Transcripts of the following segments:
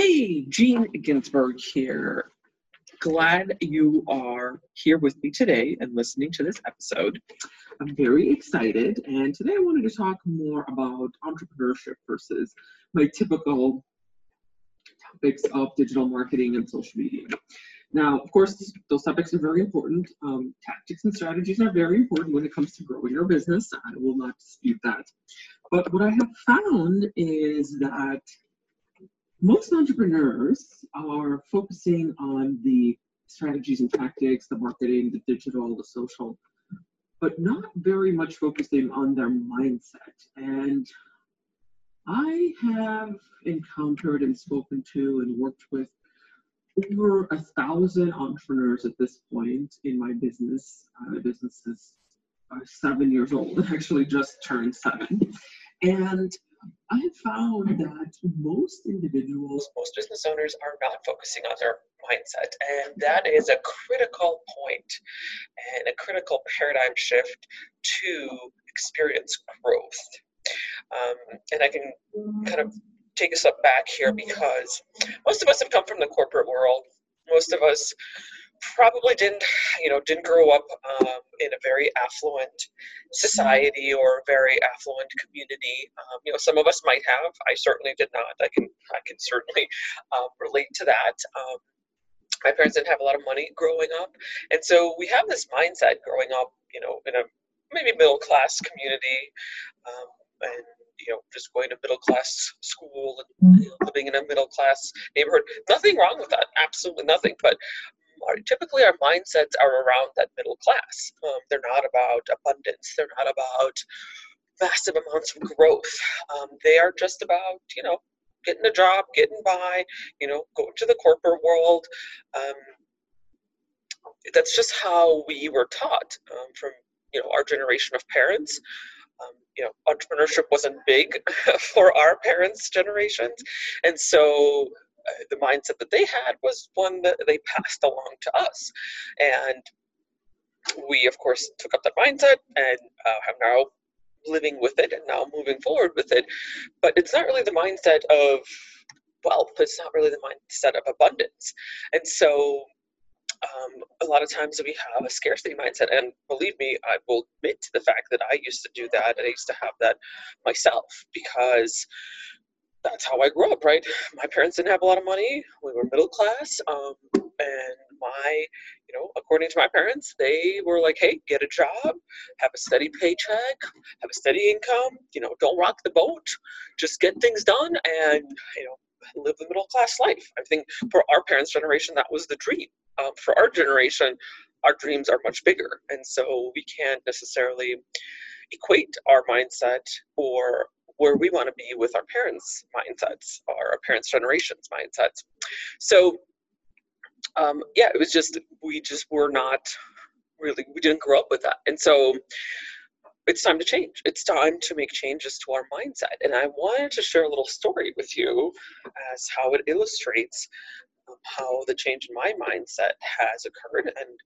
Hey, Jean Ginzburg here. Glad you are here with me today and listening to this episode. I'm very excited, and today I wanted to talk more about entrepreneurship versus my typical topics of digital marketing and social media. Now, of course, those topics are very important. Um, tactics and strategies are very important when it comes to growing your business. I will not dispute that. But what I have found is that most entrepreneurs are focusing on the strategies and tactics, the marketing, the digital, the social, but not very much focusing on their mindset. And I have encountered and spoken to and worked with over a thousand entrepreneurs at this point in my business. Uh, my business is uh, seven years old, actually just turned seven. And I have found that most individuals, most business owners are not focusing on their mindset. And that is a critical point and a critical paradigm shift to experience growth. Um, and I can kind of take a step back here because most of us have come from the corporate world. Most of us probably didn't, you know, didn't grow up um, in a very affluent society or very affluent community. Um, you know, some of us might have. I certainly did not. I can, I can certainly um, relate to that. Um, my parents didn't have a lot of money growing up, and so we have this mindset growing up, you know, in a maybe middle class community, um, and you know, just going to middle class school and you know, living in a middle class neighborhood. Nothing wrong with that, absolutely nothing. But typically, our mindsets are around that middle class. Um, they're not about abundance. They're not about massive amounts of growth. Um, they are just about you know getting a job, getting by. You know, going to the corporate world. Um, that's just how we were taught um, from you know our generation of parents um, you know, entrepreneurship wasn't big for our parents' generations, and so the mindset that they had was one that they passed along to us, and we, of course, took up that mindset and uh, have now living with it and now moving forward with it. But it's not really the mindset of wealth. It's not really the mindset of abundance, and so um, a lot of times we have a scarcity mindset. And believe me, I will admit to the fact that I used to do that. I used to have that myself because that's how I grew up, right? My parents didn't have a lot of money. We were middle class. Um, and my, you know, according to my parents, they were like, hey, get a job, have a steady paycheck, have a steady income, you know, don't rock the boat, just get things done and, you know, live the middle class life. I think for our parents' generation, that was the dream um, for our generation, our dreams are much bigger. And so we can't necessarily equate our mindset or where we want to be with our parents' mindsets or our parents' generations' mindsets. So, um, yeah, it was just, we just were not really, we didn't grow up with that. And so, it's time to change. It's time to make changes to our mindset. And I wanted to share a little story with you as how it illustrates how the change in my mindset has occurred and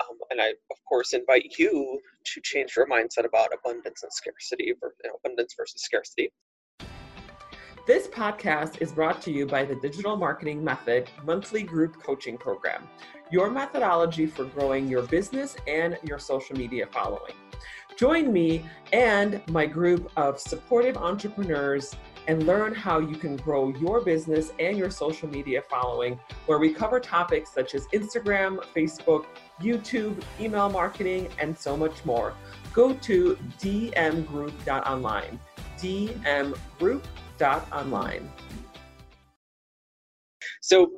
um, and I of course invite you to change your mindset about abundance and scarcity abundance versus scarcity. This podcast is brought to you by the Digital Marketing Method monthly group coaching program, your methodology for growing your business and your social media following. Join me and my group of supportive entrepreneurs and learn how you can grow your business and your social media following, where we cover topics such as Instagram, Facebook, YouTube, email marketing, and so much more. Go to dmgroup.online. dmgroup.online. So,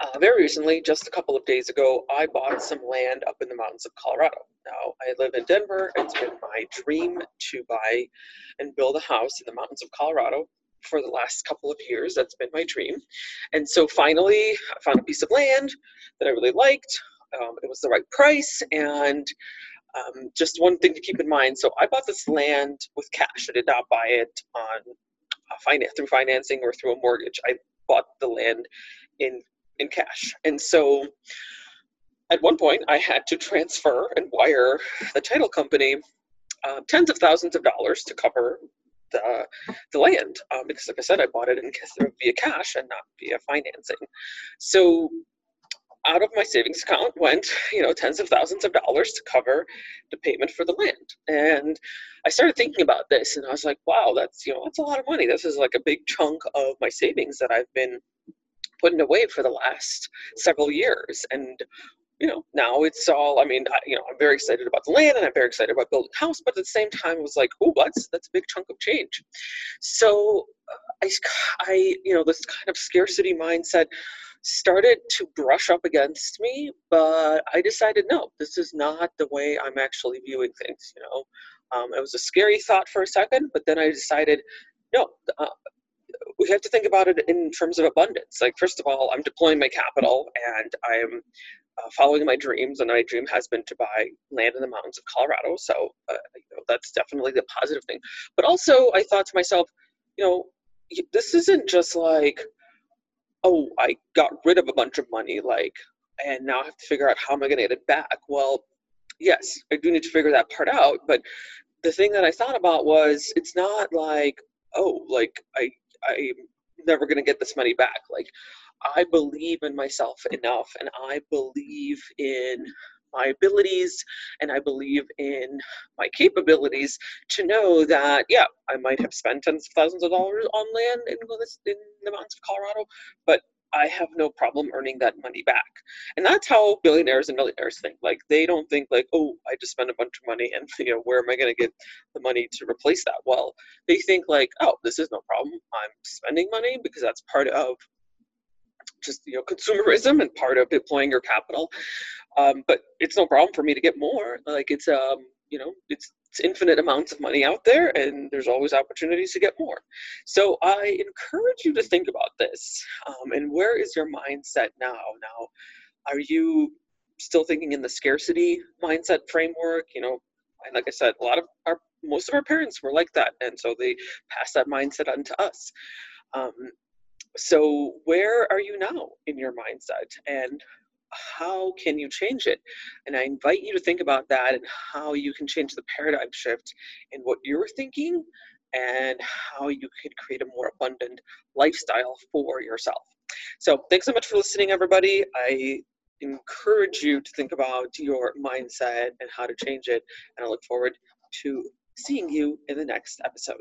uh, very recently, just a couple of days ago, I bought some land up in the mountains of Colorado. Now, I live in Denver. It's been my dream to buy and build a house in the mountains of Colorado. for the last couple of years. That's been my dream. And so finally, I found a piece of land that I really liked. Um, it was the right price. And um, just one thing to keep in mind so I bought this land with cash. I did not buy it on finance through financing or through a mortgage. I bought the land in in cash. And so at one point, I had to transfer and wire the title company uh, tens of thousands of dollars to cover the, the land um, because, like I said, I bought it in via cash and not via financing. So out of my savings account went, you know, tens of thousands of dollars to cover the payment for the land. And I started thinking about this and I was like, wow, that's, you know, that's a lot of money. This is like a big chunk of my savings that I've been putting away for the last several years. And you know, now it's all, I mean, I, you know, I'm very excited about the land and I'm very excited about building a house, but at the same time, it was like, oh, that's, that's a big chunk of change. So uh, I, I, you know, this kind of scarcity mindset started to brush up against me, but I decided, no, this is not the way I'm actually viewing things, you know. Um, it was a scary thought for a second, but then I decided, no, uh, we have to think about it in terms of abundance. Like, first of all, I'm deploying my capital and I'm uh, following my dreams, and my dream has been to buy land in the mountains of Colorado. So uh, you know, that's definitely the positive thing. But also, I thought to myself, you know, this isn't just like, oh, I got rid of a bunch of money, like, and now I have to figure out how am I going to get it back. Well, yes, I do need to figure that part out. But the thing that I thought about was, it's not like, oh, like I, I'm never going to get this money back. Like I believe in myself enough and I believe in my abilities and I believe in my capabilities to know that, yeah, I might have spent tens of thousands of dollars on land in, in the mountains of Colorado, but I have no problem earning that money back. And that's how billionaires and millionaires think. Like they don't think like, oh, I just spent a bunch of money and you know, where am I gonna get the money to replace that? Well, they think like, oh, this is no problem. I'm spending money because that's part of just you know consumerism and part of deploying your capital. Um, but it's no problem for me to get more. Like it's um you know it's it's infinite amounts of money out there and there's always opportunities to get more. So i encourage you to think about this. Um, and where is your mindset now? Now are you still thinking in the scarcity mindset framework? You know and like i said a lot of our most of our parents were like that and so they pass that mindset on to us. Um, so where are you now in your mindset and how can you change it? And i invite you to think about that and how you can change the paradigm shift in what you're thinking and how you can create a more abundant lifestyle for yourself. So thanks so much for listening everybody. I encourage you to think about your mindset and how to change it and i look forward to seeing you in the next episode